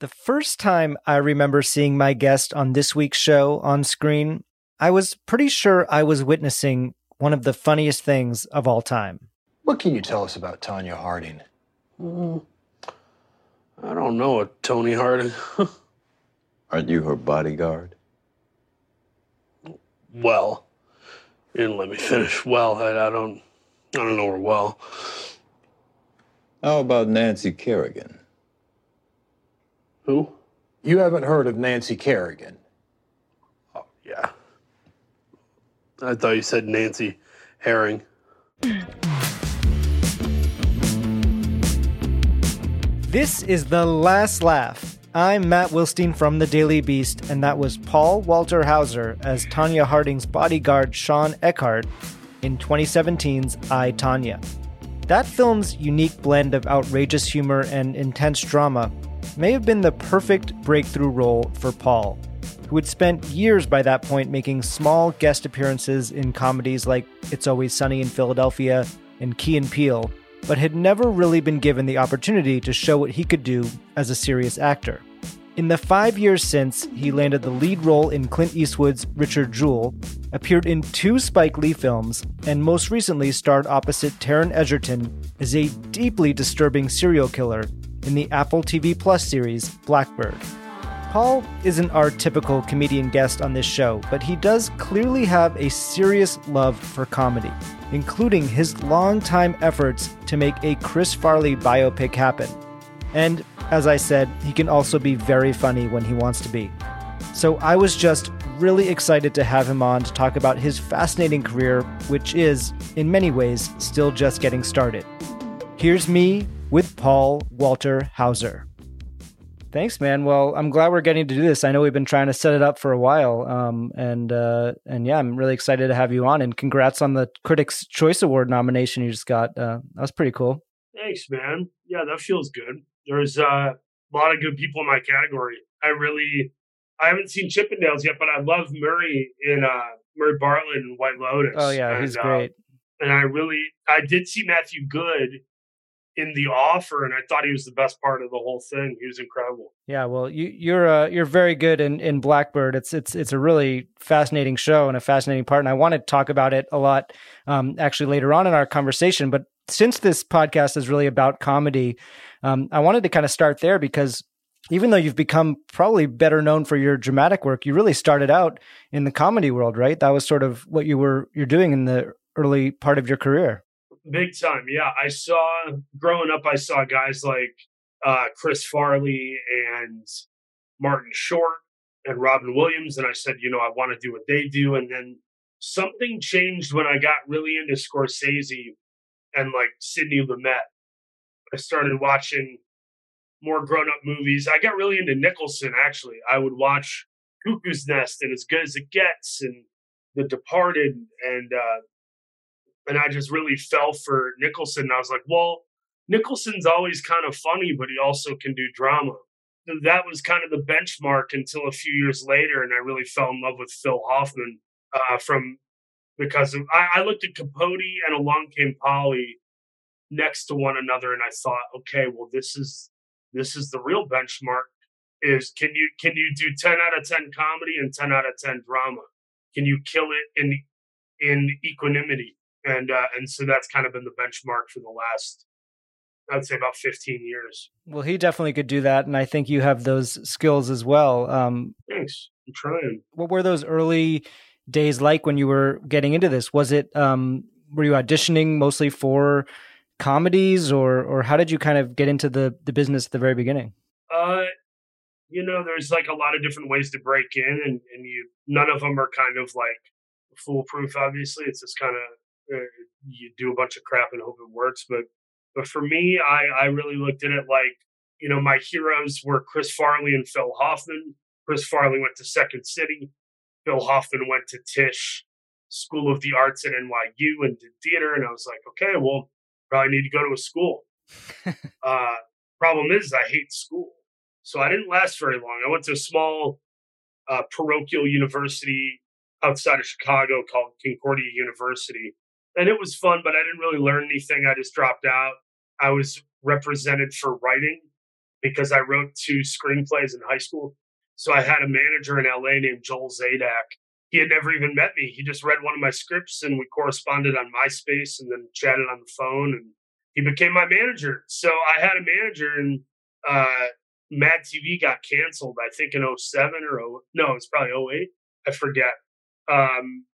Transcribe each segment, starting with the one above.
The first time I remember seeing my guest on this week's show on screen, I was pretty sure I was witnessing one of the funniest things of all time. What can you tell us about Tonya Harding? Mm, I don't know a Tony Harding. Aren't you her bodyguard? well, you didn't let me finish. Well, I, I don't, I don't know her well. How about Nancy Kerrigan? Who? You haven't heard of Nancy Kerrigan? Oh, yeah. I thought you said Nancy Herring. This is The Last Laugh. I'm Matt Wilstein from The Daily Beast, and that was Paul Walter Hauser as Tonya Harding's bodyguard Shawn Eckardt in 2017's I, Tonya. That film's unique blend of outrageous humor and intense drama may have been the perfect breakthrough role for Paul, who had spent years by that point making small guest appearances in comedies like It's Always Sunny in Philadelphia and Key and Peele, but had never really been given the opportunity to show what he could do as a serious actor. In the five years since, he landed the lead role in Clint Eastwood's Richard Jewell, appeared in two Spike Lee films, and most recently starred opposite Taron Egerton as a deeply disturbing serial killer in the Apple TV Plus series Black Bird. Paul isn't our typical comedian guest on this show, but he does clearly have a serious love for comedy, including his longtime efforts to make a Chris Farley biopic happen. And as I said, he can also be very funny when he wants to be. So I was just really excited to have him on to talk about his fascinating career, which is, in many ways, still just getting started. Here's me with Paul Walter Hauser. Thanks, man. Well, I'm glad we're getting to do this. I know we've been trying to set it up for a while, um, and uh, and yeah, I'm really excited to have you on. And congrats on the Critics' Choice Award nomination you just got. Uh, that was pretty cool. Thanks, man. Yeah, that feels good. There's uh, a lot of good people in my category. I really, I haven't seen Chippendales yet, but I love Murray in uh, Murray Bartlett and White Lotus. Oh yeah, and, he's great. Uh, and I really, I did see Matthew Goode in the offer, and I thought he was the best part of the whole thing. He was incredible. Yeah, well, you, you're uh, you're very good in, in Black Bird. It's it's it's a really fascinating show and a fascinating part, and I want to talk about it a lot um, actually later on in our conversation. But since this podcast is really about comedy, um, I wanted to kind of start there because even though you've become probably better known for your dramatic work, you really started out in the comedy world, right? That was sort of what you were you're doing in the early part of your career. Big time, yeah. I saw growing up. I saw guys like uh, Chris Farley and Martin Short and Robin Williams, and I said, you know, I want to do what they do. And then something changed when I got really into Scorsese and like Sidney Lumet. I started watching more grown up movies. I got really into Nicholson, actually. I would watch Cuckoo's Nest and As Good as It Gets and The Departed. And, uh, and I just really fell for Nicholson. And I was like, well, Nicholson's always kind of funny, but he also can do drama. That was kind of the benchmark until a few years later. And I really fell in love with Phil Hoffman uh, from because of, I, I looked at Capote and Along Came Polly next to one another and I thought, okay, well, this is this is the real benchmark is can you can you do 10 out of 10 comedy and 10 out of 10 drama can you kill it in in equanimity and uh, and so that's kind of been the benchmark for the last i'd say about 15 years. Well he definitely could do that and i think you have those skills as well um thanks. I'm trying. what were those early days like when you were getting into this? Was it um were you auditioning mostly for comedies or or how did you kind of get into the the business at the very beginning? Uh you know there's like a lot of different ways to break in and and you none of them are kind of like foolproof obviously. It's just kind of you do a bunch of crap and hope it works but But for me, I, I really looked at it like, you know, my heroes were Chris Farley and Phil Hoffman. Chris Farley went to Second City. Phil Hoffman went to Tisch School of the Arts at NYU and did theater. And I was like, okay, well, probably need to go to a school. uh, problem is, I hate school. So I didn't last very long. I went to a small uh, parochial university outside of Chicago called Concordia University. And it was fun, but I didn't really learn anything. I just dropped out. I was represented for writing because I wrote two screenplays in high school. So I had a manager in LA named Joel Zadak. He had never even met me. He just read one of my scripts and we corresponded on MySpace and then chatted on the phone and he became my manager. So I had a manager and uh, Mad TV got canceled, I think in 07 or 0, no, it's probably 08. I forget. Um,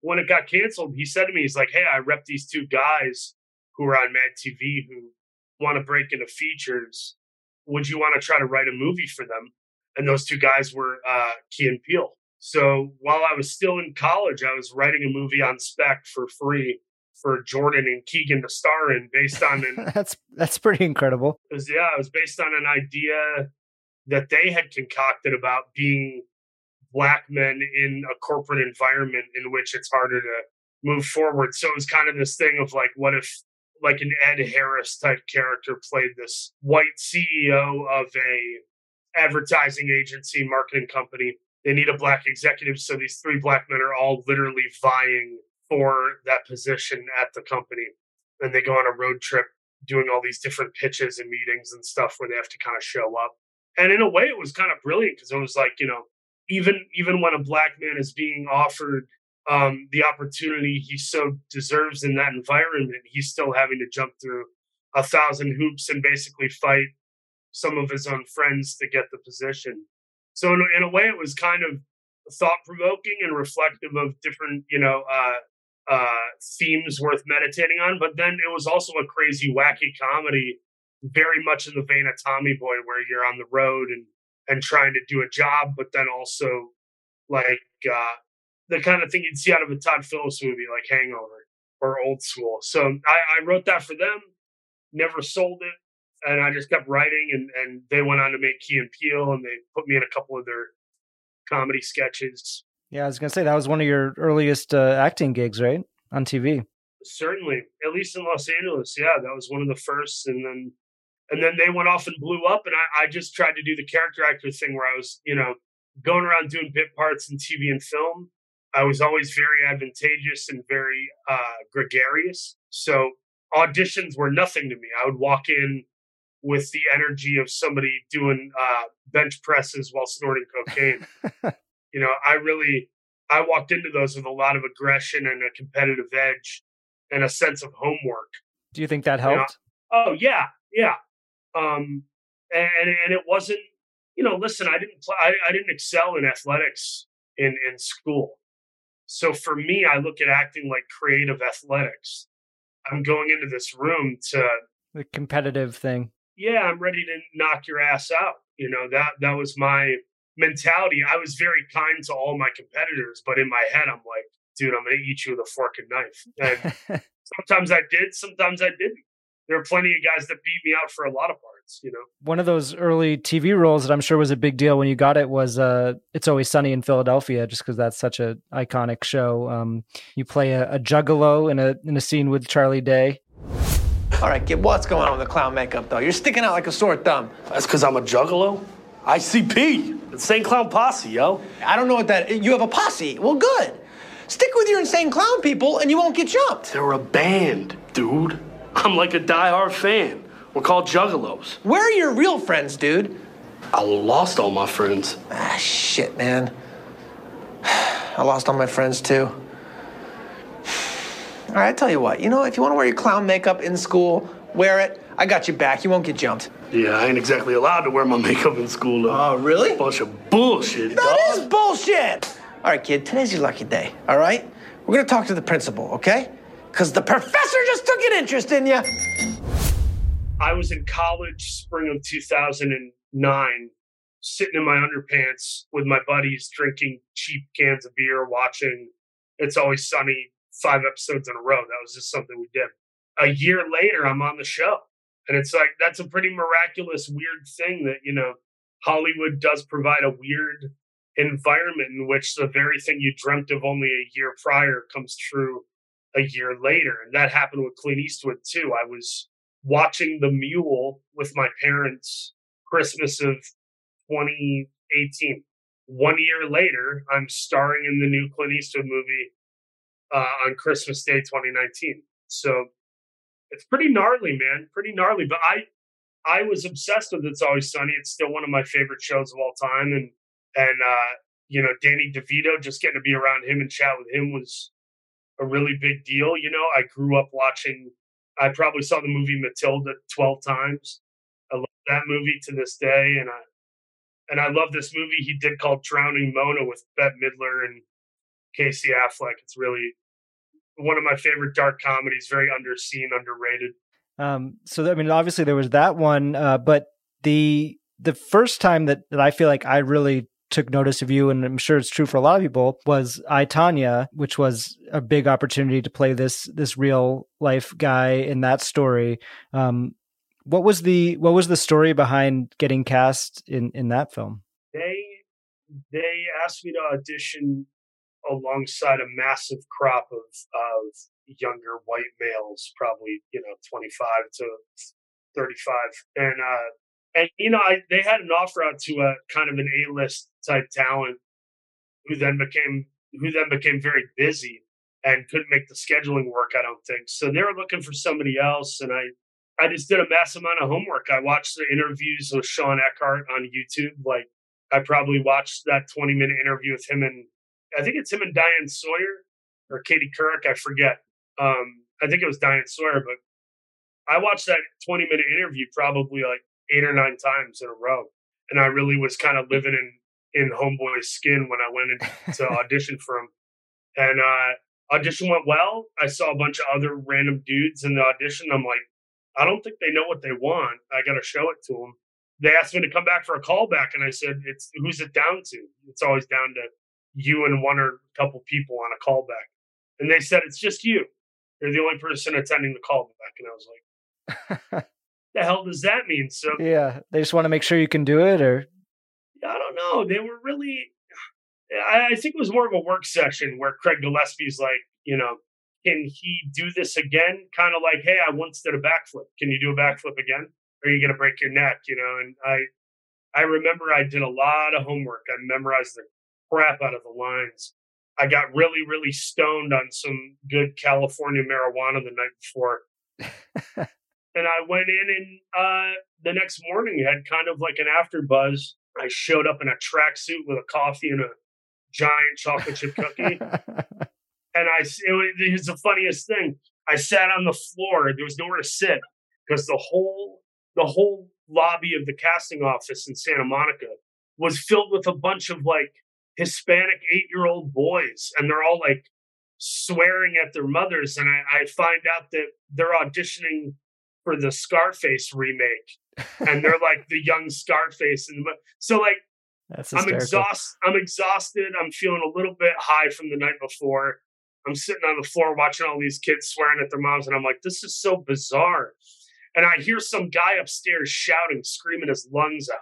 when it got canceled, he said to me, he's like, Hey, I rep these two guys who are on Mad TV who want to break into features. Would you want to try to write a movie for them? And those two guys were uh, Key and Peele. So while I was still in college, I was writing a movie on spec for free for Jordan and Keegan to star in, based on an that's that's pretty incredible. It was, yeah, it was based on an idea that they had concocted about being black men in a corporate environment in which it's harder to move forward. So it was kind of this thing of like, what if like an Ed Harris type character played this white CEO of a advertising agency marketing company. They need a black executive. So these three black men are all literally vying for that position at the company. And they go on a road trip doing all these different pitches and meetings and stuff where they have to kind of show up. And in a way, it was kind of brilliant because it was like, you know, even even when a black man is being offered um, the opportunity he so deserves in that environment, he's still having to jump through a thousand hoops and basically fight some of his own friends to get the position. So in, in a way, it was kind of thought provoking and reflective of different, you know, uh, uh, themes worth meditating on. But then it was also a crazy, wacky comedy, very much in the vein of Tommy Boy, where you're on the road and and trying to do a job, but then also like uh, the kind of thing you'd see out of a Todd Phillips movie, like Hangover or Old School. So I, I wrote that for them, never sold it, and I just kept writing, and and they went on to make Key and Peele, and they put me in a couple of their comedy sketches. Yeah, I was gonna say that was one of your earliest uh, acting gigs, right, on TV. Certainly, at least in Los Angeles. Yeah, that was one of the first, and then and then they went off and blew up, and I, I just tried to do the character actor thing where I was, you know, going around doing bit parts in TV and film. I was always very advantageous and very uh, gregarious. So auditions were nothing to me. I would walk in with the energy of somebody doing uh, bench presses while snorting cocaine. you know, I really I walked into those with a lot of aggression and a competitive edge and a sense of homework. Do you think that helped? You know? Oh yeah, yeah. Um, and and it wasn't, you know, listen, I didn't play, I, I didn't excel in athletics in in school. So for me, I look at acting like creative athletics. I'm going into this room to the competitive thing. Yeah, I'm ready to knock your ass out. You know that that was my mentality. I was very kind to all my competitors, but in my head, I'm like, dude, I'm gonna eat you with a fork and knife. And sometimes I did, sometimes I didn't there are plenty of guys that beat me out for a lot of parts, you know. One of those early TV roles that I'm sure was a big deal when you got it was uh It's Always Sunny in Philadelphia just because that's such an iconic show. Um you play a, a juggalo in a in a scene with Charlie Day. All right, kid, what's going on with the clown makeup though? You're sticking out like a sore thumb. That's because I'm a juggalo. ICP, insane clown posse, yo. I don't know what that. You have a posse. Well, good. Stick with your insane clown people, and you won't get jumped. They're a band, dude. I'm like a die-hard fan. We're called Juggalos. Where are your real friends, dude? I lost all my friends. Ah, shit, man. I lost all my friends too. All right, I tell you what. You know, if you want to wear your clown makeup in school, wear it. I got you back. You won't get jumped. Yeah, I ain't exactly allowed to wear my makeup in school. Though. Oh, really? Bunch of bullshit. That dog. is bullshit. All right, kid. Today's your lucky day. All right. We're gonna talk to the principal, okay? Because the professor just took an interest in you. I was in college, spring of 2009, sitting in my underpants with my buddies, drinking cheap cans of beer, watching It's Always Sunny five episodes in a row. That was just something we did. a year later, I'm on the show. And it's like, that's a pretty miraculous, weird thing that, you know, Hollywood does provide a weird environment in which the very thing you dreamt of only a year prior comes true a year later. And that happened with Clint Eastwood too. I was watching The Mule with my parents Christmas of 2018. One year later, I'm starring in the new Clint Eastwood movie uh, on Christmas Day 2019. So it's pretty gnarly, man. Pretty gnarly. But I I was obsessed with It's Always Sunny. It's still one of my favorite shows of all time. And and uh, you know, Danny DeVito, just getting to be around him and chat with him was a really big deal. You know, I grew up watching I probably saw the movie Matilda 12 times. I love that movie to this day. And I and I love this movie he did called Drowning Mona with Bette Midler and Casey Affleck. It's really one of my favorite dark comedies, very underseen, underrated. Um, so I mean, obviously there was that one, uh, but the the first time that, that I feel like I really took notice of you, and I'm sure it's true for a lot of people, was I Tonya, which was a big opportunity to play this this real life guy in that story. Um, what was the what was the story behind getting cast in in that film? They they asked me to audition alongside a massive crop of of younger white males, probably you know twenty five to thirty five, and uh, and you know I, they had an offer out to a kind of an A list type talent who then became who then became very busy and couldn't make the scheduling work. I don't think so. They were looking for somebody else, and I I just did a mass amount of homework. I watched the interviews with Shawn Eckardt on YouTube. Like I probably watched that 20 minute interview with him and I think it's him and Diane Sawyer or Katie Couric. I forget. Um, I think it was Diane Sawyer, but I watched that 20 minute interview probably like eight or nine times in a row. And I really was kind of living in, in Homeboy's skin when I went in to audition for him. And uh, audition went well. I saw a bunch of other random dudes in the audition. I'm like, I don't think they know what they want. I got to show it to them. They asked me to come back for a callback, and I said, "It's who's it down to? It's always down to you and one or a couple people on a callback." And they said, "It's just you. You're the only person attending the callback." And I was like, "The hell does that mean?" So yeah, they just want to make sure you can do it, or I don't know. They were really. I, I think it was more of a work session where Craig Gillespie's like, you know, can he do this again? Kind of like, hey, I once did a backflip. Can you do a backflip again? Or are you going to break your neck? You know, and I, I remember I did a lot of homework. I memorized the crap out of the lines. I got really, really stoned on some good California marijuana the night before. and I went in and uh, the next morning had kind of like an after buzz. I showed up in a tracksuit with a coffee and a giant chocolate chip cookie. and I it was the funniest thing. I sat on the floor. There was nowhere to sit because the whole the whole lobby of the casting office in Santa Monica was filled with a bunch of like Hispanic eight year old boys, and they're all like swearing at their mothers. And I, I find out that they're auditioning for the Scarface remake, and they're like the young Scarface, and so like I'm exhausted. I'm exhausted. I'm feeling a little bit high from the night before. I'm sitting on the floor watching all these kids swearing at their moms, and I'm like, this is so bizarre. And I hear some guy upstairs shouting, screaming his lungs out.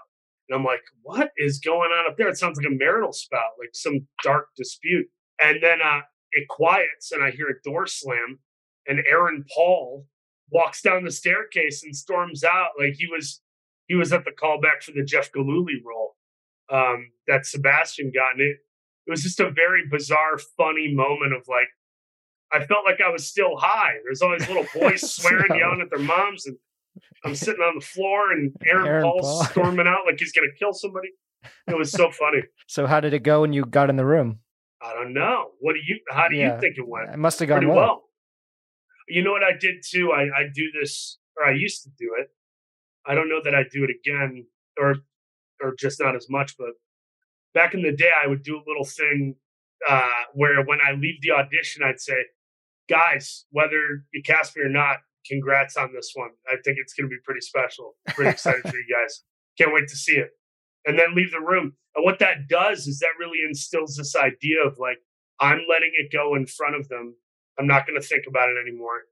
And I'm like, what is going on up there? It sounds like a marital spout, like some dark dispute. And then uh, it quiets, and I hear a door slam, and Aaron Paul walks down the staircase and storms out like he was he was at the callback for the Jeff Gillooly role um, that Sebastian got. And it, it was just a very bizarre, funny moment of like, I felt like I was still high. There's all these little boys swearing, yelling at their moms, and I'm sitting on the floor, and Aaron, Aaron Paul's Paul. storming out like he's going to kill somebody. It was so funny. so how did it go when you got in the room? I don't know. What do you? How do yeah, you think it went? It must have gone well. well. You know what I did too? I, I do this, or I used to do it. I don't know that I do it again, or or just not as much. But back in the day, I would do a little thing uh, where when I leave the audition, I'd say, guys, whether you cast me or not, congrats on this one. I think it's going to be pretty special. Pretty excited for you guys. Can't wait to see it. And then leave the room. And what that does is that really instills this idea of like, I'm letting it go in front of them. I'm not going to think about it anymore.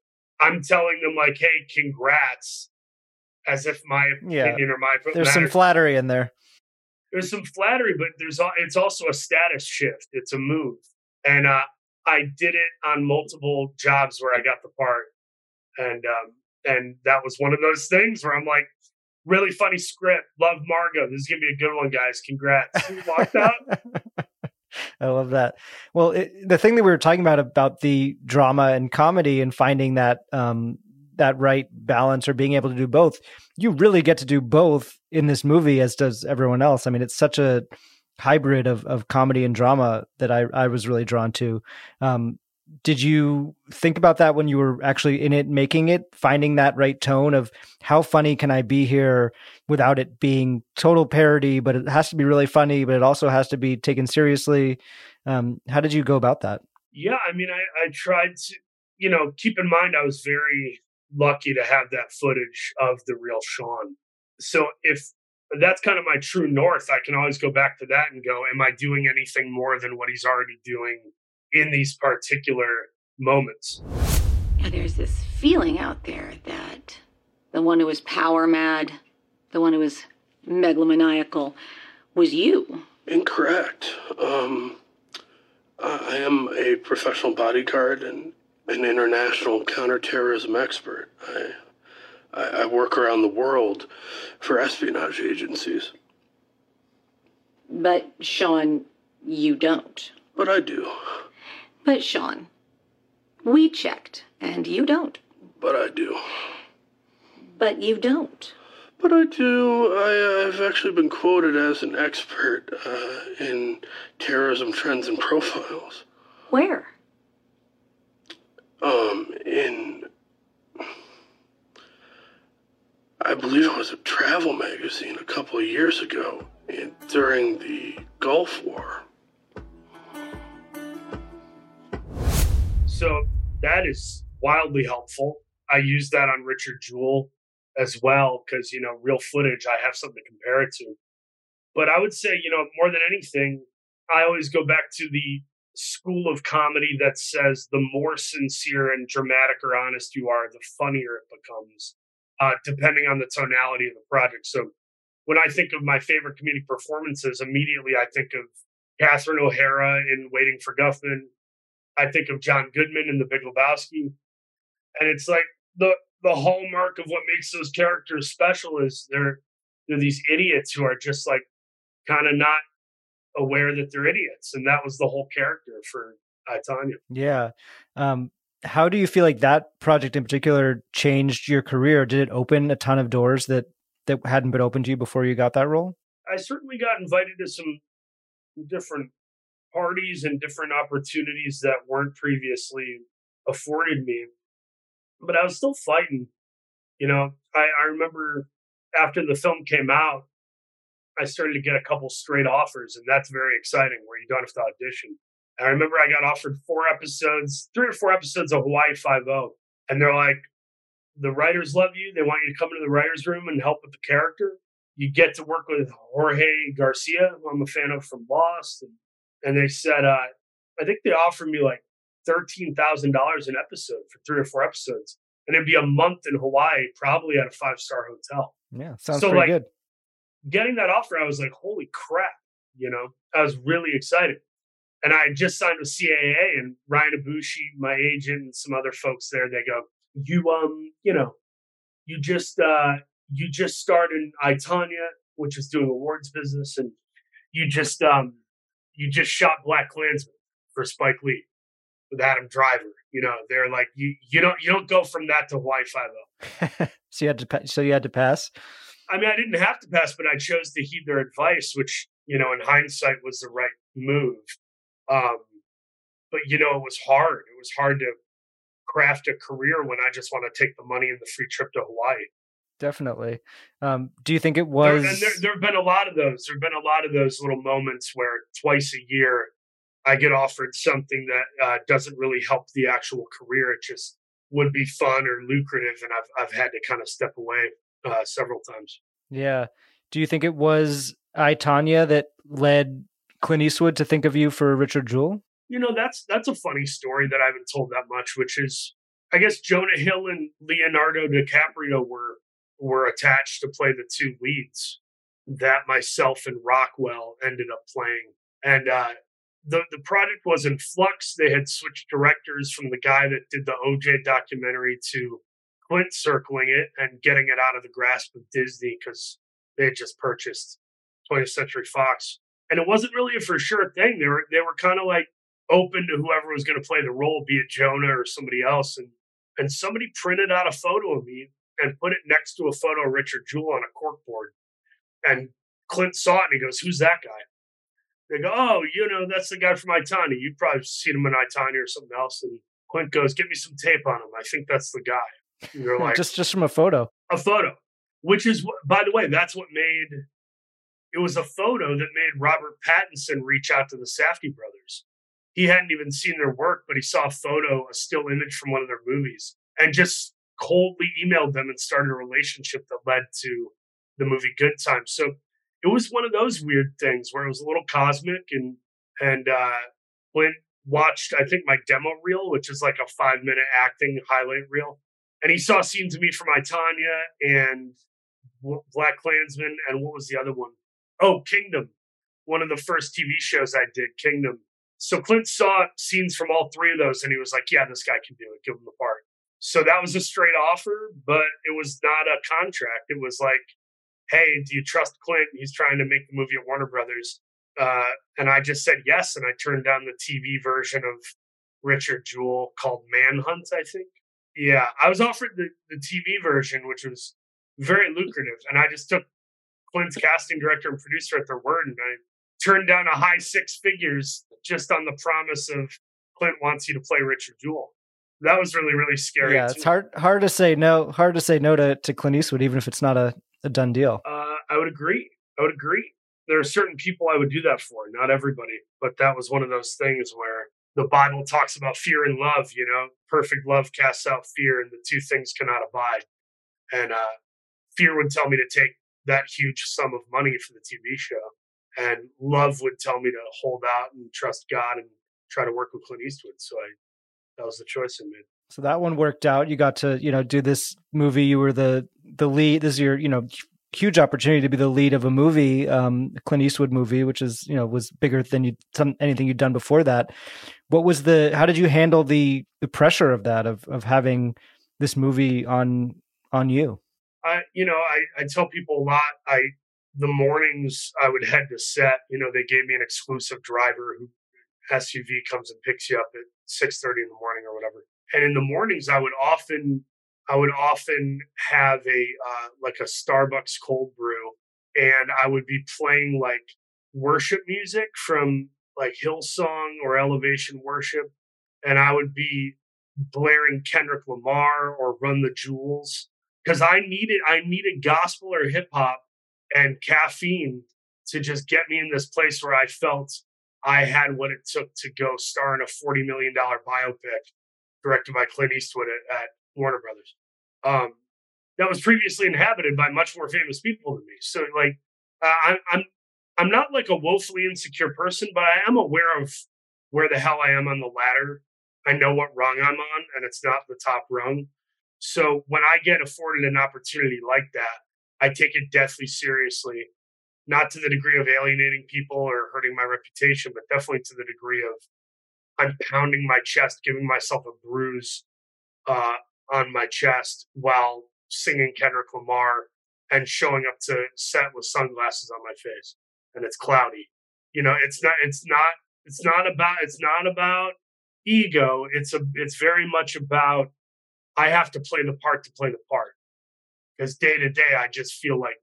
I'm telling them like, "Hey, congrats," as if my Yeah. opinion or my There's some flattery in there. there's some flattery, but there's it's also a status shift. It's a move, and uh, I did it on multiple jobs where I got the part, and um, and that was one of those things where I'm like, really funny script, love Margo. This is gonna be a good one, guys. Congrats. Walked out. I love that. Well, it, the thing that we were talking about about the drama and comedy and finding that um, that right balance or being able to do both, you really get to do both in this movie, as does everyone else. I mean, it's such a hybrid of of comedy and drama that I I was really drawn to. Um, did you think about that when you were actually in it, making it, finding that right tone of how funny can I be here without it being total parody, but it has to be really funny, but it also has to be taken seriously. Um, how did you go about that? Yeah, I mean, I, I tried to, you know, keep in mind I was very lucky to have that footage of the real Sean. So if that's kind of my true north, I can always go back to that and go, am I doing anything more than what he's already doing in these particular moments? Yeah, there's this feeling out there that the one who was power mad, the one who was megalomaniacal, was you. Incorrect. Um, I am a professional bodyguard and an international counterterrorism expert. I, I, I work around the world for espionage agencies, But, Sean, you don't. but I do. But, Sean, we checked, and you don't. But I do. But you don't. But I do. I, I've actually been quoted as an expert uh, in terrorism trends and profiles. Where? Um, in. I believe it was a travel magazine a couple of years ago in, during the Gulf War. So that is wildly helpful. I use that on Richard Jewell as well because, you know, real footage, I have something to compare it to. But I would say, you know, more than anything, I always go back to the school of comedy that says the more sincere and dramatic or honest you are, the funnier it becomes, uh, depending on the tonality of the project. So when I think of my favorite comedic performances, immediately I think of Catherine O'Hara in Waiting for Guffman. I think of John Goodman in The Big Lebowski, and it's like the the hallmark of what makes those characters special is they're they're these idiots who are just like kind of not aware that they're idiots, and that was the whole character for uh, Tonya. Yeah. Um, how do you feel like that project in particular changed your career? Did it open a ton of doors that that hadn't been open to you before you got that role? I certainly got invited to some different parties and different opportunities that weren't previously afforded me. But I was still fighting. You know, I, I remember after the film came out, I started to get a couple straight offers, and that's very exciting where you don't have to audition. I remember I got offered four episodes, three or four episodes of Hawaii Five O, and they're like, the writers love you. They want you to come into the writers' room and help with the character. You get to work with Jorge Garcia, who I'm a fan of from Lost, and, and they said, uh, I think they offered me like thirteen thousand dollars an episode for three or four episodes, and it'd be a month in Hawaii, probably at a five star hotel. Yeah, sounds So, pretty like, good. Getting that offer, I was like, holy crap! You know, I was really excited. And I had just signed with CAA and Ryan Abushi, my agent, and some other folks there. They go, you um, you know, you just uh, you just started in I, Tonya, which is doing awards business, and you just um, you just shot BlacKkKlansman for Spike Lee with Adam Driver. You know, they're like, you you don't you don't go from that to Hawaii Five O. so you had to pa- so you had to pass. I mean, I didn't have to pass, but I chose to heed their advice, which you know, in hindsight, was the right move. Um, but you know, it was hard. It was hard to craft a career when I just want to take the money and the free trip to Hawaii. Definitely. Um, do you think it was? and there, there have been a lot of those. There have been a lot of those little moments where twice a year I get offered something that uh, doesn't really help the actual career. It just would be fun or lucrative, and I've I've had to kind of step away uh, several times. yeah. Do you think it was I Tonya that led Clint Eastwood to think of you for Richard Jewell? You know, that's that's a funny story that I haven't told that much, which is I guess Jonah Hill and Leonardo DiCaprio were were attached to play the two leads that myself and Rockwell ended up playing. And uh, the the project was in flux. They had switched directors from the guy that did the OJ documentary to Clint circling it and getting it out of the grasp of Disney because they had just purchased 20th Century Fox. And it wasn't really a for sure thing. They were they were kind of like open to whoever was going to play the role, be it Jonah or somebody else. And and somebody printed out a photo of me and put it next to a photo of Richard Jewell on a corkboard. And Clint saw it and he goes, Who's that guy? They go, Oh, you know, that's the guy from I, Tonya. You've probably seen him in I, Tonya or something else. And Clint goes, Give me some tape on him. I think that's the guy. And they're like, just just from a photo. A photo. Which is by the way, that's what made it was a photo that made Robert Pattinson reach out to the Safdie brothers. He hadn't even seen their work, but he saw a photo, a still image from one of their movies, and just coldly emailed them and started a relationship that led to the movie Good Time. So it was one of those weird things where it was a little cosmic and and uh Clint watched I think my demo reel, which is like a five minute acting highlight reel, and he saw scenes of me from I, Tonya and BlacKkKlansman and what was the other one? Oh, Kingdom, one of the first TV shows I did, Kingdom. So Clint saw scenes from all three of those, and he was like, "Yeah, this guy can do it. Give him the part." So that was a straight offer, but it was not a contract. It was like, hey, do you trust Clint? He's trying to make the movie at Warner Brothers. Uh, and I just said yes. And I turned down the TV version of Richard Jewell called Manhunt, I think. Yeah, I was offered the, the TV version, which was very lucrative. And I just took Clint's casting director and producer at their word. And I turned down a high six figures just on the promise of Clint wants you to play Richard Jewell that was really really scary. Yeah, it's hard hard to say no. Hard to say no to, to Clint Eastwood, even if it's not a, a done deal. Uh, I would agree. I would agree. There are certain people I would do that for, not everybody, but that was one of those things where the Bible talks about fear and love. You know, perfect love casts out fear, and the two things cannot abide. And uh, fear would tell me to take that huge sum of money for the TV show, and love would tell me to hold out and trust God and try to work with Clint Eastwood. So I that was the choice I made. So that one worked out. You got to, you know, do this movie. You were the the lead. This is your, you know, huge opportunity to be the lead of a movie, um, Clint Eastwood movie, which is, you know, was bigger than you some anything you'd done before that. What was the? How did you handle the the pressure of that of of having this movie on on you? I, you know, I I tell people a lot. I the mornings I would head to set. You know, they gave me an exclusive driver who SUV comes and picks you up at six thirty in the morning or whatever. And in the mornings, I would often I would often have a uh, like a Starbucks cold brew, and I would be playing like worship music from like Hillsong or Elevation Worship, and I would be blaring Kendrick Lamar or Run the Jewels because I needed I needed gospel or hip hop and caffeine to just get me in this place where I felt I had what it took to go star in a $40 million biopic directed by Clint Eastwood at, at Warner Brothers. Um, that was previously inhabited by much more famous people than me. So, like, uh, I, I'm I'm not like a woefully insecure person, but I am aware of where the hell I am on the ladder. I know what rung I'm on, and it's not the top rung. So when I get afforded an opportunity like that, I take it deathly seriously not to the degree of alienating people or hurting my reputation, but definitely to the degree of I'm pounding my chest, giving myself a bruise uh, on my chest while singing Kendrick Lamar and showing up to set with sunglasses on my face and it's cloudy. You know, it's not, it's not, it's not about, it's not about ego. It's a, it's very much about I have to play the part to play the part because day to day I just feel like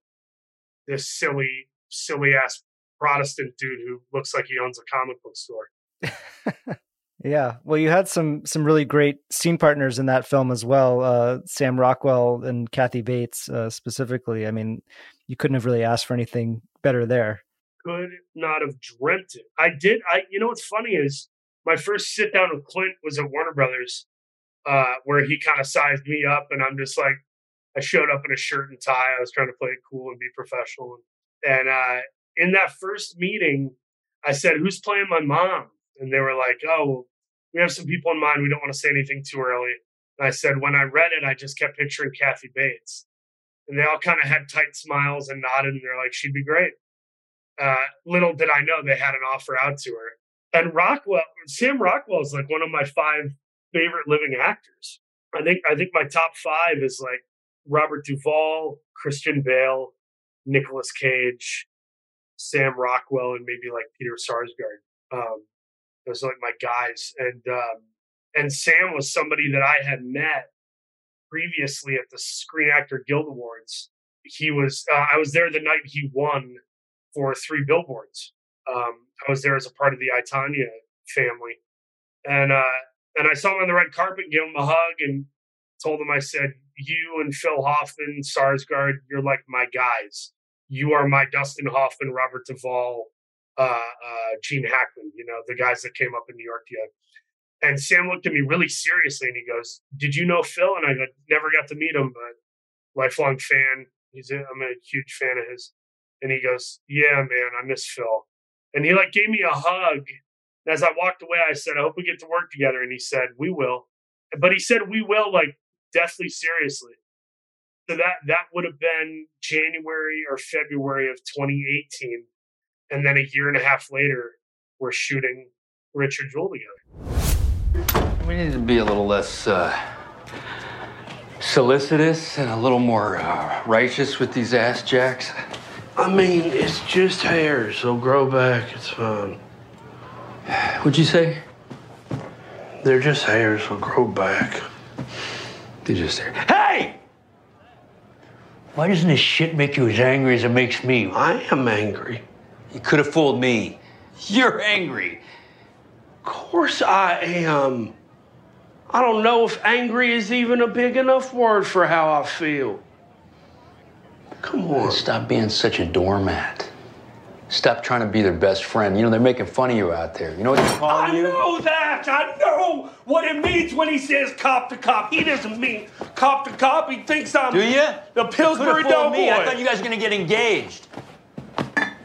this silly, silly ass Protestant dude who looks like he owns a comic book store. yeah, well, you had some some really great scene partners in that film as well. Uh, Sam Rockwell and Kathy Bates uh, specifically. I mean, you couldn't have really asked for anything better there. Could not have dreamt it. I did. I. You know what's funny is my first sit down with Clint was at Warner Brothers, uh, where he kind of sized me up, and I'm just like, I showed up in a shirt and tie. I was trying to play it cool and be professional. And uh, in that first meeting, I said, "Who's playing my mom?" And they were like, "Oh, we have some people in mind. We don't want to say anything too early." And I said, when I read it, I just kept picturing Kathy Bates. And they all kind of had tight smiles and nodded, and they're like, she'd be great. Uh, little did I know they had an offer out to her. And Rockwell, Sam Rockwell is like one of my five favorite living actors. I think I think my top five is like Robert Duvall, Christian Bale, Nicolas Cage, Sam Rockwell, and maybe like Peter Sarsgaard. Um, those are like my guys. And um, and Sam was somebody that I had met previously at the Screen Actor Guild Awards. He was uh, I was there the night he won for three billboards. Um, I was there as a part of the I, Tonya family, and uh, and I saw him on the red carpet, gave him a hug, and told him I said, "You and Phil Hoffman, Sarsgaard, you're like my guys. You are my Dustin Hoffman, Robert Duvall, uh, uh, Gene Hackman. You know the guys that came up in New York together." And Sam looked at me really seriously and he goes, Did you know Phil? And I go, Never got to meet him, but lifelong fan. He's a, I'm a huge fan of his. And he goes, Yeah, man, I miss Phil. And he like gave me a hug. As I walked away, I said, I hope we get to work together. And he said, We will. But he said we will like deathly seriously. So that that would have been January or February of 2018. And then a year and a half later, we're shooting Richard Jewell together. We need to be a little less uh, solicitous and a little more uh, righteous with these ass jacks. I mean, it's just hair, so grow back. It's fine. What'd you say? They're just hairs, so grow back. They're just. Hey! Why doesn't this shit make you as angry as it makes me? I am angry. You could have fooled me. You're angry. Of course I am. I don't know if angry is even a big enough word for how I feel. Come on. Stop being such a doormat. Stop trying to be their best friend. You know, they're making fun of you out there. You know what they're calling I you? know that. I know what it means when he says cop to cop. He doesn't mean cop to cop. He thinks I'm Do you? the Pillsbury Doughboy. I thought you guys were gonna get engaged.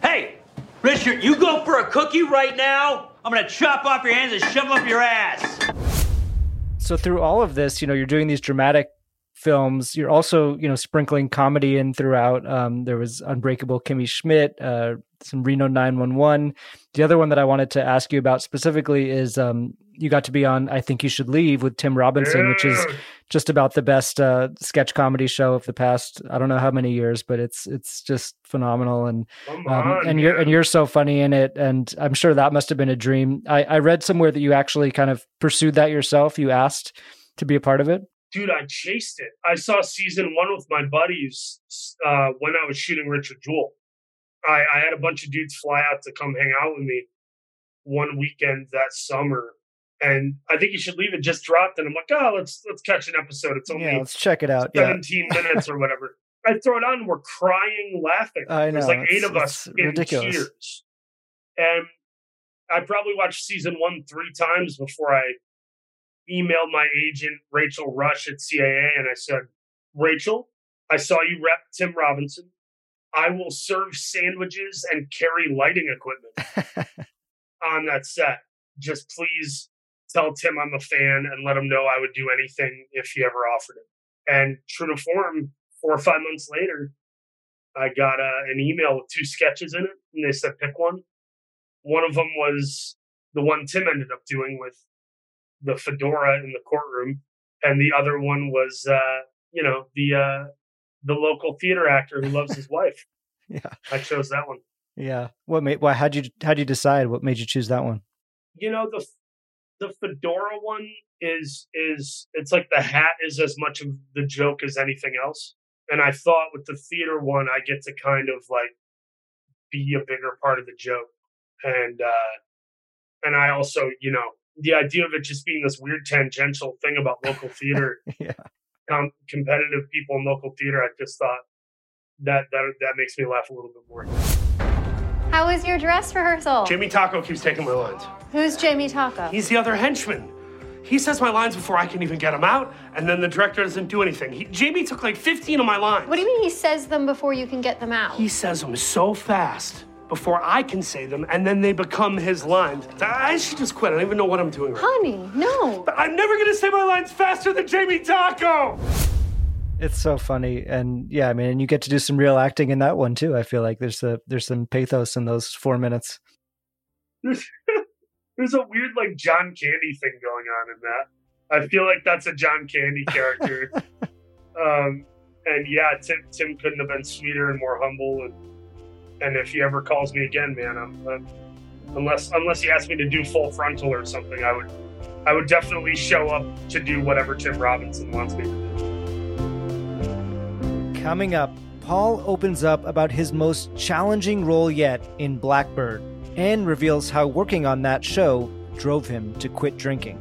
Hey, Richard, you go for a cookie right now. I'm gonna chop off your hands and shove them up your ass. So through all of this, you know, you're doing these dramatic films. You're also, you know, sprinkling comedy in throughout. Um, there was Unbreakable Kimmy Schmidt, uh, some Reno 911. The other one that I wanted to ask you about specifically is um, you got to be on I Think You Should Leave with Tim Robinson, which is just about the best uh, sketch comedy show of the past I don't know how many years, but it's it's just phenomenal and um, on, and you're and you're so funny in it, and I'm sure that must have been a dream. I, I read somewhere that you actually kind of pursued that yourself. You asked to be a part of it. dude, I chased it. I saw season one with my buddies uh, when I was shooting Richard Jewell. I, I had a bunch of dudes fly out to come hang out with me one weekend that summer, and I think you should leave it. Just dropped, and I'm like, oh, let's let's catch an episode. It's only Yeah, let's check it out. Yeah, 17 minutes or whatever. I throw it on, we're crying, laughing. I There's know, like eight of us in ridiculous. tears, and I probably watched season one three times before I emailed my agent Rachel Rush at CAA, and I said, Rachel, I saw you rep Tim Robinson. I will serve sandwiches and carry lighting equipment on that set. Just please tell Tim I'm a fan and let him know I would do anything if he ever offered it. And true to form, four or five months later, I got uh, an email with two sketches in it, and they said pick one. One of them was the one Tim ended up doing with the fedora in the courtroom, and the other one was, uh, you know, the uh, the local theater actor who loves his wife. Yeah. I chose that one. yeah. What made? Why? How'd you? How'd you decide? What made you choose that one? you know the the fedora one is is it's like the hat is as much of the joke as anything else and i thought with the theater one i get to kind of like be a bigger part of the joke and uh and i also you know the idea of it just being this weird tangential thing about local theater yeah. Com- competitive people in local theater i just thought that that that makes me laugh a little bit more How was your dress rehearsal? Jimmy Taco keeps taking my lines. Who's Jamie Taco? He's the other henchman. He says my lines before I can even get them out, and then the director doesn't do anything. He, Jamie took like 15 of my lines. What do you mean he says them before you can get them out? He says them so fast before I can say them, and then they become his lines. I should just quit. I don't even know what I'm doing right Honey, no. But I'm never gonna say my lines faster than Jamie Taco! It's so funny, and yeah, I mean, and you get to do some real acting in that one too. I feel like there's a there's some pathos in those four minutes. There's, there's a weird like John Candy thing going on in that. I feel like that's a John Candy character. um, and yeah, Tim Tim couldn't have been sweeter and more humble. And and if he ever calls me again, man, I'm, I'm unless unless he asks me to do full frontal or something, I would I would definitely show up to do whatever Tim Robinson wants me to do. Coming up, Paul opens up about his most challenging role yet in Black Bird and reveals how working on that show drove him to quit drinking.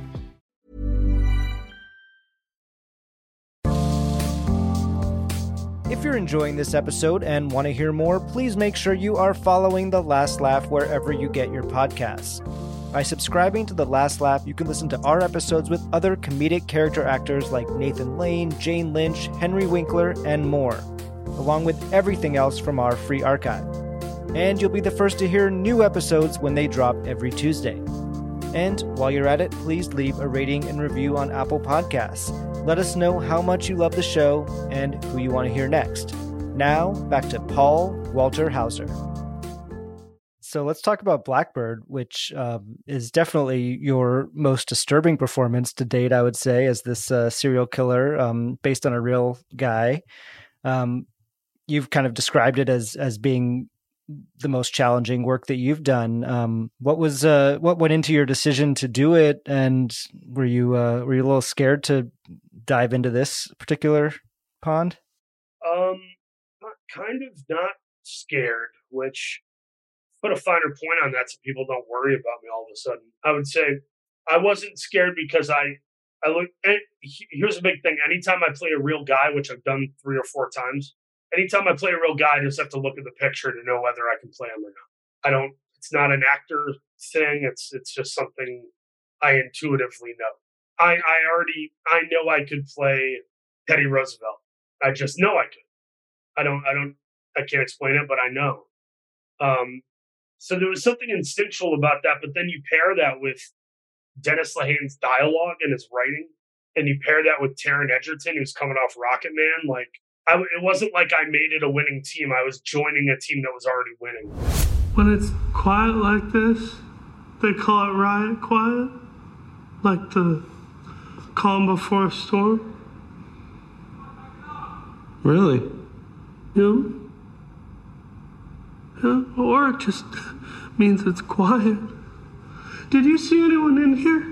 If you're enjoying this episode and want to hear more, please make sure you are following The Last Laugh wherever you get your podcasts. By subscribing to The Last Laugh, you can listen to our episodes with other comedic character actors like Nathan Lane, Jane Lynch, Henry Winkler, and more, along with everything else from our free archive. And you'll be the first to hear new episodes when they drop every Tuesday. And while you're at it, please leave a rating and review on Apple Podcasts. Let us know how much you love the show and who you want to hear next. Now, back to Paul Walter Hauser. So let's talk about Black Bird, which um, is definitely your most disturbing performance to date, I would say, as this uh, serial killer um, based on a real guy. Um, you've kind of described it as as being the most challenging work that you've done. Um, what was uh, what went into your decision to do it, and were you uh, were you a little scared to dive into this particular pond? Um, kind of not scared, which put a finer point on that so people don't worry about me all of a sudden. I would say I wasn't scared because I I look. here's a big thing: anytime I play a real guy, which I've done three or four times, anytime I play a real guy, I just have to look at the picture to know whether I can play him or not. I don't. It's not an actor thing. It's it's just something I intuitively know. I I already I know I could play Teddy Roosevelt. I just know I could. I don't I don't I can't explain it, but I know. Um, so there was something instinctual about that. But then you pair that with Dennis Lehane's dialogue and his writing, and you pair that with Taron Egerton, who's coming off Rocketman. Like, I, it wasn't like I made it a winning team. I was joining a team that was already winning. When it's quiet like this, they call it riot quiet, like the calm before a storm. Really? Yeah. Yeah. Or it just means it's quiet. Did you see anyone in here?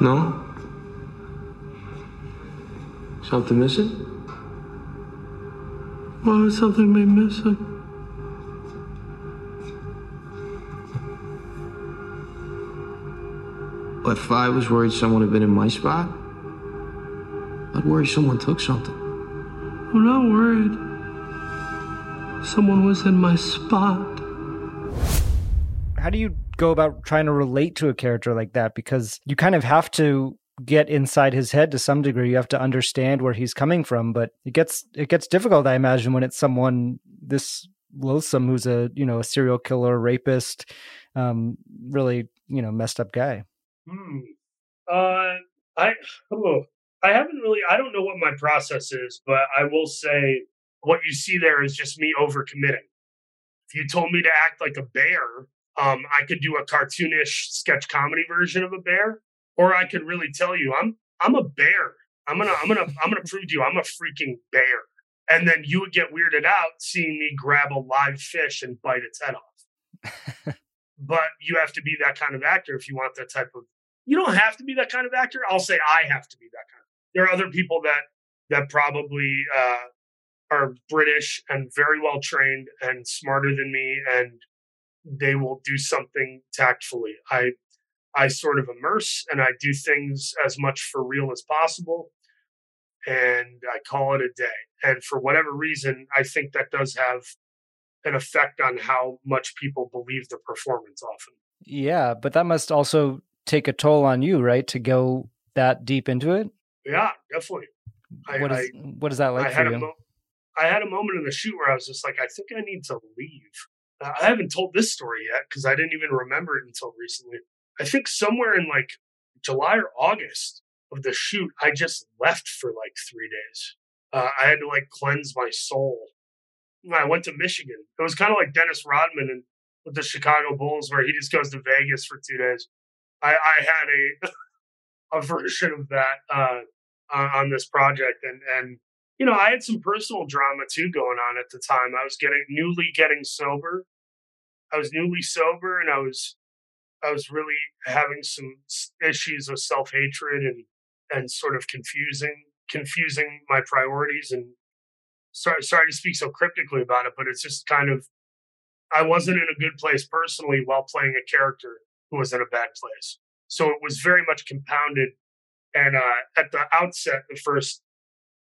No? Something missing? Why would something be missing? If I was worried someone had been in my spot, I'd worry someone took something. I'm not worried. Someone was in my spot. How do you go about trying to relate to a character like that? Because you kind of have to get inside his head to some degree. You have to understand where he's coming from, but it gets it gets difficult, I imagine, when it's someone this loathsome who's a you know a serial killer, rapist, um, really you know messed up guy. Hmm. Uh, I oh, I haven't really. I don't know what my process is, but I will say what you see there is just me overcommitting. If you told me to act like a bear, um, I could do a cartoonish sketch comedy version of a bear, or I could really tell you I'm I'm a bear. I'm gonna I'm gonna I'm gonna prove to you I'm a freaking bear. And then you would get weirded out seeing me grab a live fish and bite its head off. but you have to be that kind of actor if you want that type of you don't have to be that kind of actor. I'll say I have to be that kind. There are other people that that probably uh, are British and very well trained and smarter than me, and they will do something tactfully. I I sort of immerse and I do things as much for real as possible, and I call it a day. And for whatever reason, I think that does have an effect on how much people believe the performance often. Yeah, but that must also take a toll on you, right? To go that deep into it. Yeah, definitely. What is I, what is that like I for had you? a mo- I had a moment in the shoot where I was just like, I think I need to leave. Uh, I haven't told this story yet because I didn't even remember it until recently. I think somewhere in like July or August of the shoot, I just left for like three days. Uh, I had to like cleanse my soul. I went to Michigan. It was kind of like Dennis Rodman and with the Chicago Bulls, where he just goes to Vegas for two days. I, I had a a version of that uh, on this project, and and you know I had some personal drama too going on at the time. I was getting newly getting sober. I was newly sober, and I was I was really having some issues of self hatred and and sort of confusing confusing my priorities. And sorry sorry to speak so cryptically about it, but it's just kind of I wasn't in a good place personally while playing a character who was in a bad place. So it was very much compounded. And uh, at the outset, the first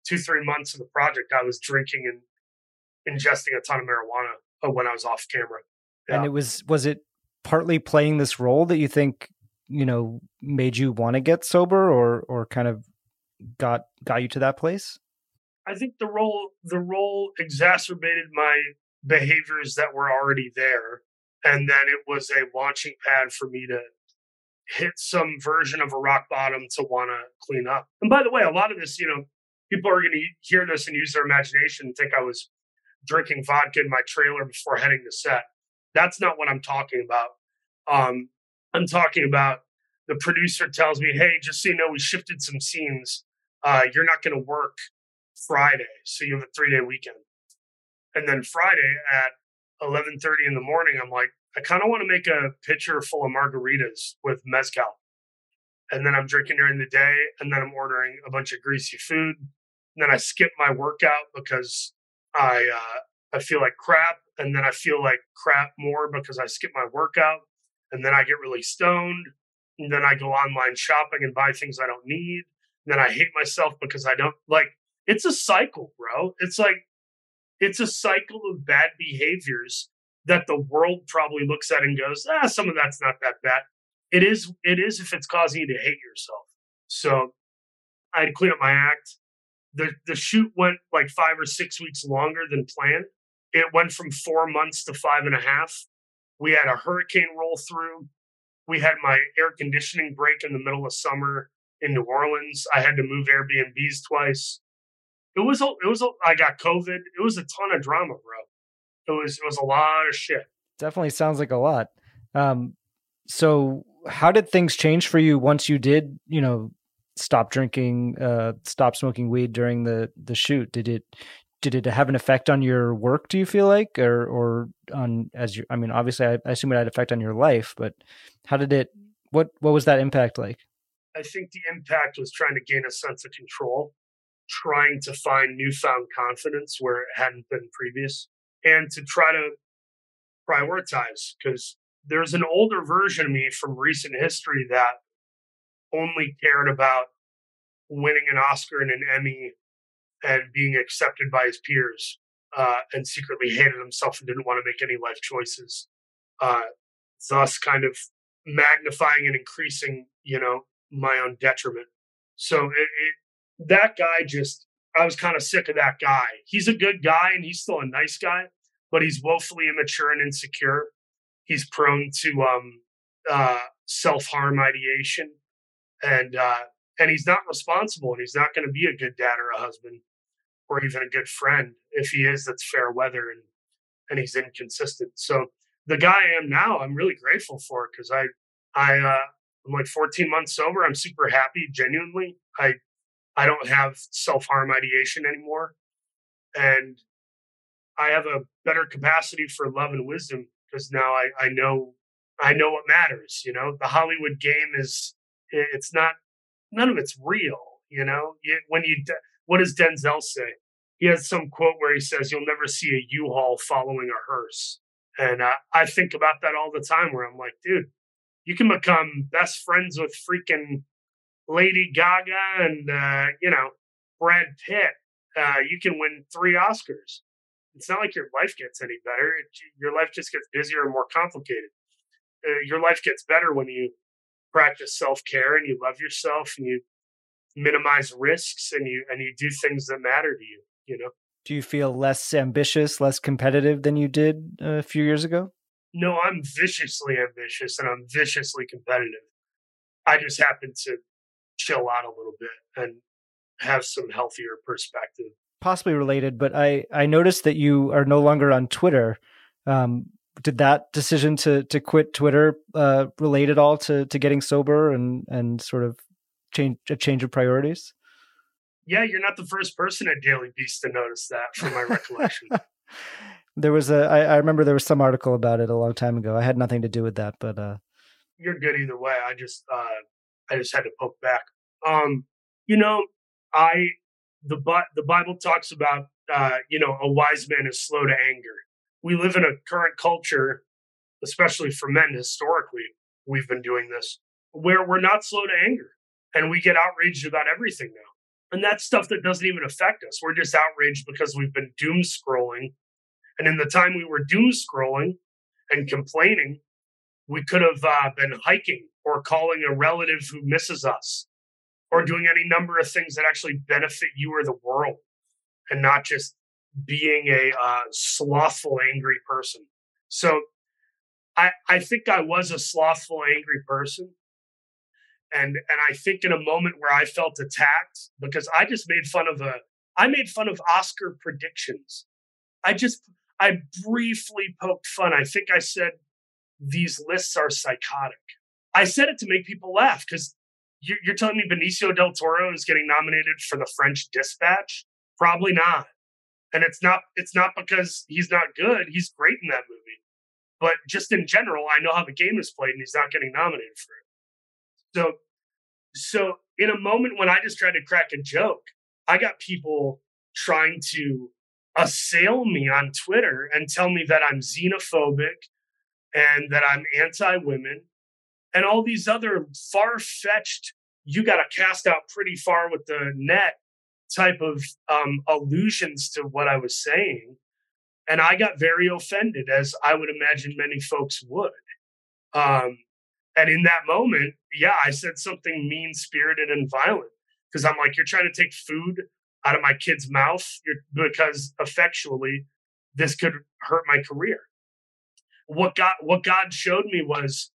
two, three months of the project, I was drinking and ingesting a ton of marijuana uh, when I was off camera. And it was was it partly playing this role that you think you know made you want to get sober, or or kind of got got you to that place? I think the role the role exacerbated my behaviors that were already there, and then it was a launching pad for me to hit some version of a rock bottom to want to clean up. And by the way, a lot of this, you know, people are going to hear this and use their imagination and think I was drinking vodka in my trailer before heading to set. That's not what I'm talking about. Um, I'm talking about the producer tells me, "Hey, just so you know, we shifted some scenes. Uh, you're not going to work Friday, so you have a three day weekend." And then Friday at 11:30 in the morning, I'm like, I kind of want to make a pitcher full of margaritas with mezcal. And then I'm drinking during the day, and then I'm ordering a bunch of greasy food. And then I skip my workout because I uh, I feel like crap, and then I feel like crap more because I skip my workout, and then I get really stoned, and then I go online shopping and buy things I don't need. And then I hate myself because I don't like. It's a cycle, bro. It's like it's a cycle of bad behaviors that the world probably looks at and goes, ah, some of that's not that bad. It is, it is if it's causing you to hate yourself. So I had to clean up my act. The the shoot went like five or six weeks longer than planned. It went from four months to five and a half. We had a hurricane roll through. We had my air conditioning break in the middle of summer in New Orleans. I had to move Airbnbs twice. It was a, it was a, I got COVID. It was a ton of drama, bro. It was it was a lot of shit. Definitely sounds like a lot. Um, so how did things change for you once you did, you know, stop drinking, uh, stop smoking weed during the the shoot? Did it did it have an effect on your work? Do you feel like, or or on as you? I mean, obviously, I, I assume it had effect on your life, but how did it? What what was that impact like? I think the impact was trying to gain a sense of control, trying to find newfound confidence where it hadn't been previous, and to try to prioritize because there's an older version of me from recent history that only cared about winning an Oscar and an Emmy and being accepted by his peers, uh, and secretly hated himself and didn't want to make any life choices. Uh, thus, kind of magnifying and increasing, you know, my own detriment. So it, it, that guy just, I was kind of sick of that guy. He's a good guy and he's still a nice guy, but he's woefully immature and insecure. He's prone to um, uh, self harm ideation, and uh, and he's not responsible, and he's not going to be a good dad or a husband, or even a good friend. If he is, that's fair weather, and and he's inconsistent. So the guy I am now, I'm really grateful for because I I uh, I'm like 14 months sober. I'm super happy, genuinely. I I don't have self harm ideation anymore, and I have a better capacity for love and wisdom because now I I know I know what matters. You know, the Hollywood game is it's not none of it's real. You know, when you what does Denzel say? He has some quote where he says, "You'll never see a U-Haul following a hearse." And uh, I think about that all the time. Where I'm like, dude, you can become best friends with freaking Lady Gaga and uh, you know Brad Pitt. Uh, you can win three Oscars. It's not like your life gets any better. It, your life just gets busier and more complicated. Uh, your life gets better when you practice self care and you love yourself and you minimize risks and you and you do things that matter to you. You know. Do you feel less ambitious, less competitive than you did a few years ago? No, I'm viciously ambitious and I'm viciously competitive. I just happen to chill out a little bit and have some healthier perspective. Possibly related, but I I noticed that you are no longer on Twitter. Um, did that decision to to quit Twitter uh, relate at all to to getting sober and and sort of change a change of priorities? Yeah, you're not the first person at Daily Beast to notice that, from my recollection. there was a I, I remember there was some article about it a long time ago. I had nothing to do with that, but uh, you're good either way. I just uh, I just had to poke back. Um, you know, I the the Bible talks about uh, you know a wise man is slow to anger we live in a current culture, especially for men historically, we've been doing this, where we're not slow to anger and we get outraged about everything now. And that's stuff that doesn't even affect us. We're just outraged because we've been doom scrolling. And in the time we were doom scrolling and complaining, we could have uh, been hiking or calling a relative who misses us or doing any number of things that actually benefit you or the world and not just being a uh, slothful, angry person. So I, I think I was a slothful, angry person. And, and I think in a moment where I felt attacked because I just made fun of a, I made fun of Oscar predictions. I just, I briefly poked fun. I think I said these lists are psychotic. I said it to make people laugh because you're, you're telling me Benicio del Toro is getting nominated for the French Dispatch? Probably not. And it's not it's not because he's not good. He's great in that movie. But just in general, I know how the game is played and he's not getting nominated for it. So so in a moment when I just tried to crack a joke, I got people trying to assail me on Twitter and tell me that I'm xenophobic and that I'm anti women and all these other far fetched, you got to cast out pretty far with the net type of um, allusions to what I was saying. And I got very offended, as I would imagine many folks would. Um, and in that moment, yeah, I said something mean spirited and violent because I'm like, you're trying to take food out of my kid's mouth because effectually this could hurt my career. What God, what God showed me was,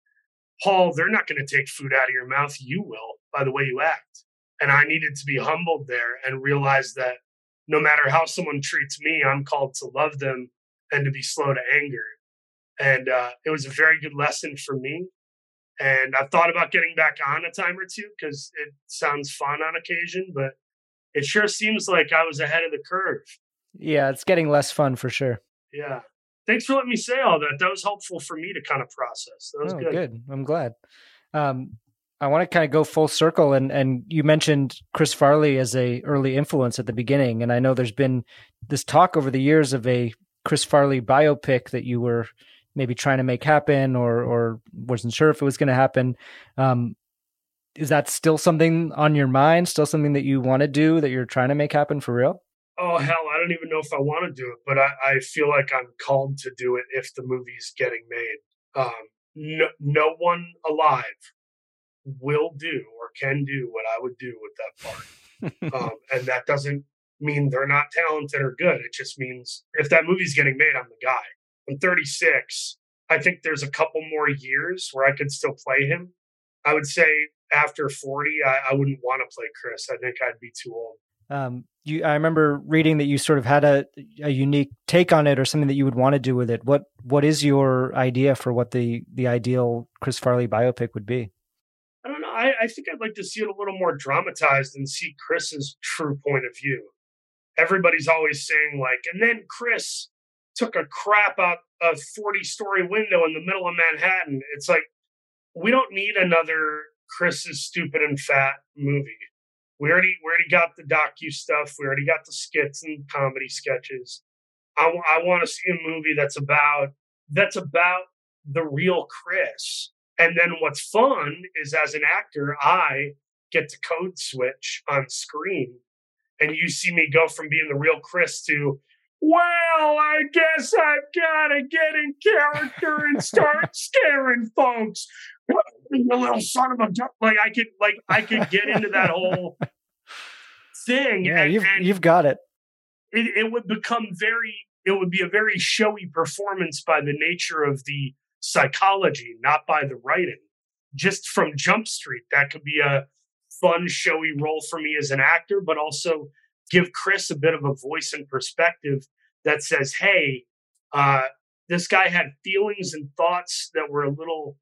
Paul, they're not going to take food out of your mouth. You will by the way you act. And I needed to be humbled there and realize that no matter how someone treats me, I'm called to love them and to be slow to anger. And uh, it was a very good lesson for me. And I've thought about getting back on a time or two because it sounds fun on occasion, but it sure seems like I was ahead of the curve. Yeah, it's getting less fun for sure. Yeah. Thanks for letting me say all that. That was helpful for me to kind of process. That was oh, good. good. I'm glad. Um, I want to kind of go full circle and and you mentioned Chris Farley as a early influence at the beginning and I know there's been this talk over the years of a Chris Farley biopic that you were maybe trying to make happen or or wasn't sure if it was going to happen. Um, is that still something on your mind? Still something that you want to do that you're trying to make happen for real? Oh hell, I don't even know if I want to do it, but I, I feel like I'm called to do it if the movie's getting made. Um, no, no one alive will do or can do what I would do with that part, um, and that doesn't mean they're not talented or good. It just means if that movie's getting made, I'm the guy. I'm 36. I think there's a couple more years where I could still play him. I would say after 40, I, I wouldn't want to play Chris. I think I'd be too old. Um, you, I remember reading that you sort of had a, a unique take on it, or something that you would want to do with it. What What is your idea for what the the ideal Chris Farley biopic would be? I don't know. I, I think I'd like to see it a little more dramatized and see Chris's true point of view. Everybody's always saying like, and then Chris took a crap out a 40 story window in the middle of Manhattan. It's like we don't need another Chris is stupid and fat movie. We already we already got the docu stuff. We already got the skits and comedy sketches. I, I want to see a movie that's about that's about the real Chris. And then what's fun is as an actor, I get to code switch on screen, and you see me go from being the real Chris to well, I guess I've got to get in character and start scaring folks you little son of a duck. Like I could, like I could get into that whole thing. Yeah, and, you've and you've got it. it. It would become very. It would be a very showy performance by the nature of the psychology, not by the writing. Just from Jump Street, that could be a fun, showy role for me as an actor, but also give Chris a bit of a voice and perspective that says, "Hey, uh, this guy had feelings and thoughts that were a little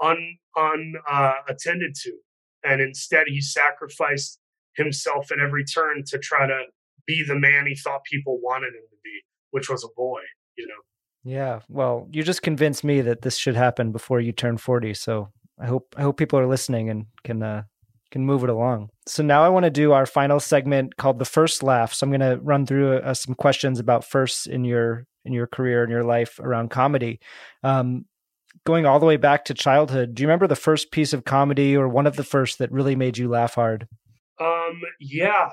un unattended uh, to, and instead he sacrificed himself at every turn to try to be the man he thought people wanted him to be, which was a boy. You know. Yeah. Well, you just convinced me that this should happen before you turn forty. So I hope I hope people are listening and can uh, can move it along. So now I want to do our final segment called the first laugh. So I'm going to run through uh, some questions about firsts in your in your career and your life around comedy. Um, going all the way back to childhood, do you remember the first piece of comedy or one of the first that really made you laugh hard? Um, yeah.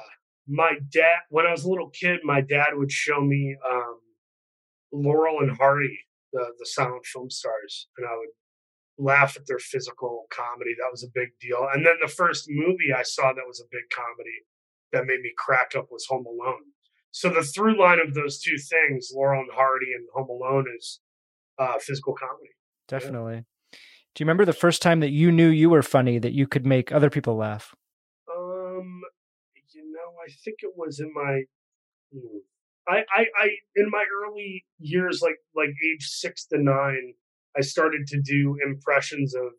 My dad, when I was a little kid, my dad would show me um, Laurel and Hardy, the the silent film stars, and I would laugh at their physical comedy. That was a big deal. And then the first movie I saw that was a big comedy that made me crack up was Home Alone. So the through line of those two things, Laurel and Hardy and Home Alone, is uh, physical comedy. Definitely. Yeah. Do you remember the first time that you knew you were funny, that you could make other people laugh? Um, you know, I think it was in my, hmm, I, I, I, in my early years, like like age six to nine, I started to do impressions of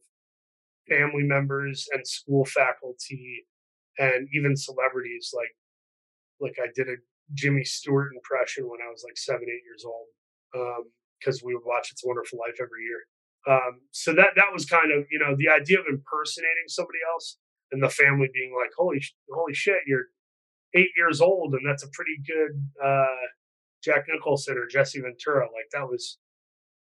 family members and school faculty, and even celebrities. Like, like I did a Jimmy Stewart impression when I was like seven, eight years old, because um, we would watch It's a Wonderful Life every year. Um, so that that was kind of you know the idea of impersonating somebody else and the family being like, holy holy shit, you're eight years old and that's a pretty good uh, Jack Nicholson or Jesse Ventura. Like that was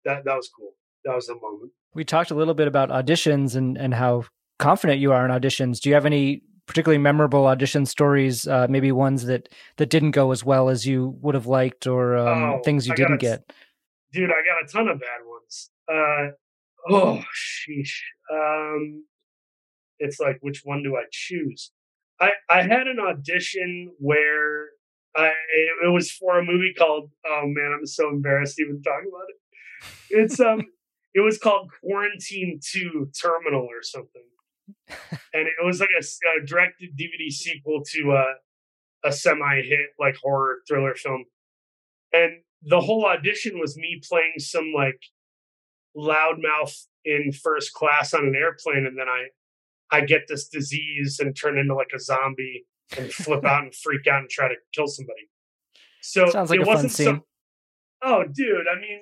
that that was cool. That was the moment. We talked a little bit about auditions and and how confident you are in auditions. Do you have any particularly memorable audition stories? Uh, maybe ones that that didn't go as well as you would have liked, or um, oh, things you I didn't get. Dude, I got a ton of bad ones. Uh, oh sheesh. Um it's like which one do i choose? I i had an audition where i it was for a movie called oh man i'm so embarrassed even talking about it. It's um it was called quarantine 2 terminal or something. And it was like a, a directed dvd sequel to a, a semi-hit like horror thriller film. And the whole audition was me playing some like loudmouth in first class on an airplane, and then I I get this disease and turn into like a zombie and flip out and freak out and try to kill somebody. So sounds like it a wasn't fun scene. Some, oh, dude, I mean,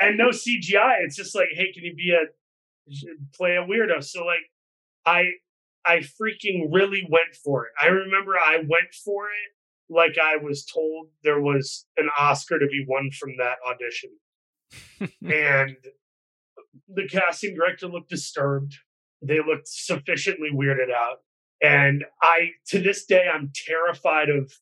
and no CGI. It's just like, hey, can you be a play a weirdo? So like, I I freaking really went for it. I remember I went for it like I was told there was an Oscar to be won from that audition. and the casting director looked disturbed They looked sufficiently weirded out. And I, to this day, I'm terrified of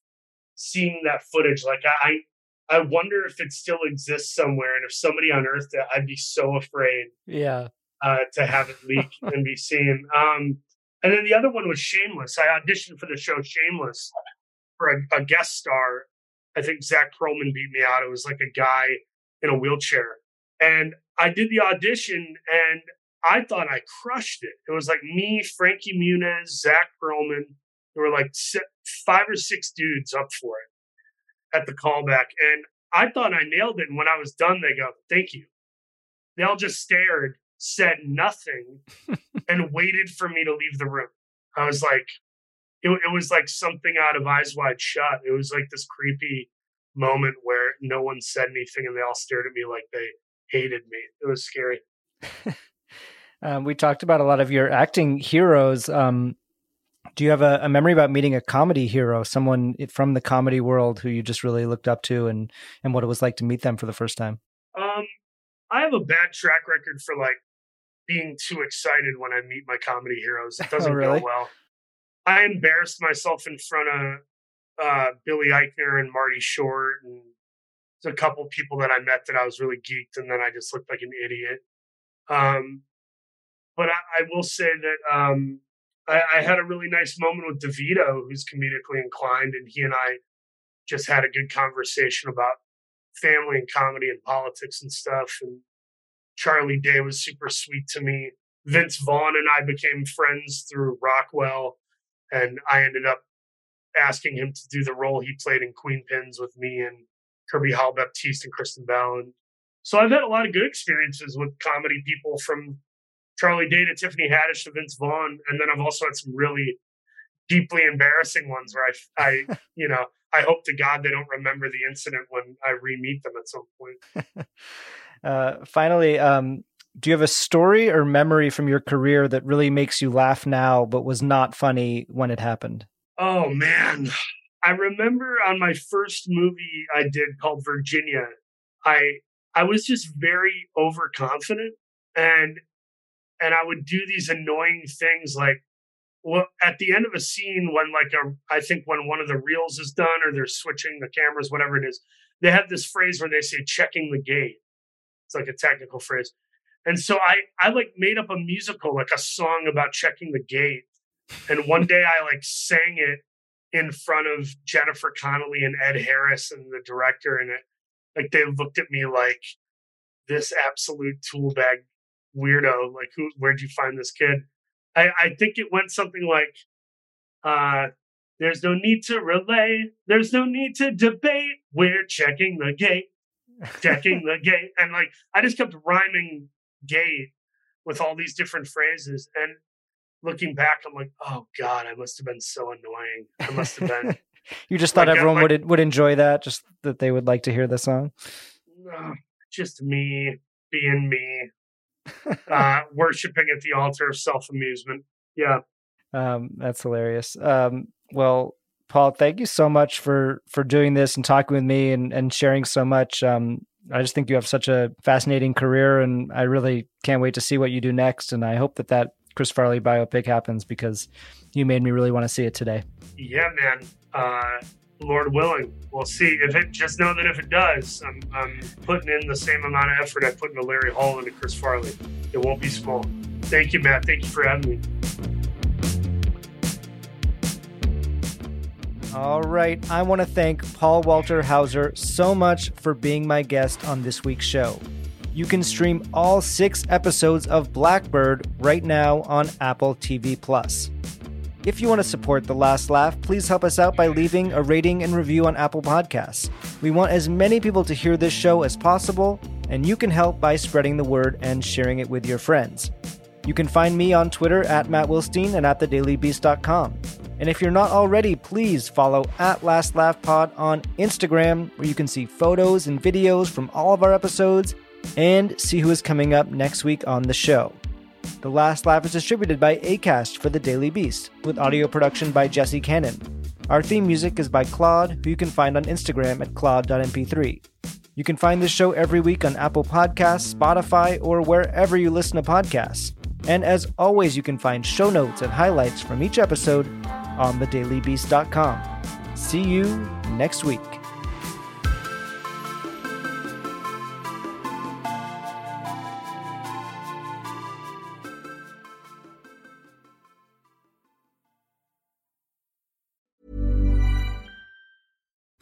seeing that footage. Like I, I wonder if it still exists somewhere, and if somebody unearthed it, I'd be so afraid. Yeah. Uh, to have it leak and be seen. Um, and then the other one was Shameless. I auditioned for the show Shameless for a, a guest star. I think Zack Pearlman beat me out. It was like a guy in a wheelchair, and I did the audition, and I thought I crushed it. It was like me, Frankie Muniz, Zack Pearlman. There were like five or six dudes up for it at the callback. And I thought I nailed it. And when I was done, they go, thank you. They all just stared, said nothing, and waited for me to leave the room. I was like, it, it was like something out of Eyes Wide Shut. It was like this creepy moment where no one said anything and they all stared at me like they hated me. It was scary. um, we talked about a lot of your acting heroes. Um, do you have a, a, memory about meeting a comedy hero, someone from the comedy world who you just really looked up to, and and what it was like to meet them for the first time? Um, I have a bad track record for like being too excited when I meet my comedy heroes. It doesn't oh, really? go well. I embarrassed myself in front of uh, Billy Eichner and Marty Short and a couple people that I met that I was really geeked, and then I just looked like an idiot. Um, but I, I, will say that um, I, I, had a really nice moment with DeVito, who's comedically inclined, and he and I just had a good conversation about family and comedy and politics and stuff. And Charlie Day was super sweet to me. Vince Vaughn and I became friends through Rockwell, and I ended up asking him to do the role he played in Queenpins with me and Kirby Howell Baptiste and Kristen Bell. And so I've had a lot of good experiences with comedy people from Charlie Day to Tiffany Haddish to Vince Vaughn. And then I've also had some really deeply embarrassing ones where I, I you know, I hope to God they don't remember the incident when I re-meet them at some point. uh, finally, um, do you have a story or memory from your career that really makes you laugh now, but was not funny when it happened? Oh man, I remember on my first movie I did called Virginia, I I was just very overconfident and and I would do these annoying things like well at the end of a scene when like a I think when one of the reels is done or they're switching the cameras whatever it is they have this phrase where they say checking the gate. It's like a technical phrase. And so I I like made up a musical like a song about checking the gate. And one day I like sang it in front of Jennifer Connelly and Ed Harris and the director, and it like they looked at me like this absolute tool bag weirdo. Like, who? Where'd you find this kid? I, I think it went something like, uh, "There's no need to relay. There's no need to debate. We're checking the gate, checking the gate." And like, I just kept rhyming gate with all these different phrases, and looking back, I'm like, oh god, I must have been so annoying. I must have been. you just thought like, everyone like, would would enjoy that, just that they would like to hear the song. Uh, just me being me, uh, worshiping at the altar of self amusement. Yeah, um, that's hilarious. Um, well, Paul, thank you so much for for doing this and talking with me and and sharing so much. Um, I just think you have such a fascinating career, and I really can't wait to see what you do next. And I hope that that Chris Farley biopic happens because you made me really want to see it today. Yeah, man. Uh, Lord willing, we'll see. If it just know that if it does, I'm, I'm putting in the same amount of effort I put into Larry Hall and Chris Farley. It won't be small. Thank you, Matt. Thank you for having me. All right. I want to thank Paul Walter Hauser so much for being my guest on this week's show you can stream all six episodes of Black Bird right now on Apple TV Plus. If you want to support The Last Laugh, please help us out by leaving a rating and review on Apple Podcasts. We want as many people to hear this show as possible, and you can help by spreading the word and sharing it with your friends. You can find me on Twitter at Matt Wilstein and at thedailybeast.com. And if you're not already, please follow at Last Laugh Pod on Instagram, where you can see photos and videos from all of our episodes and see who is coming up next week on the show. The Last Laugh is distributed by ACAST for The Daily Beast, with audio production by Jesse Cannon. Our theme music is by Claude, who you can find on Instagram at claude.mp3. You can find this show every week on Apple Podcasts, Spotify, or wherever you listen to podcasts. And as always, you can find show notes and highlights from each episode on thedailybeast.com. See you next week.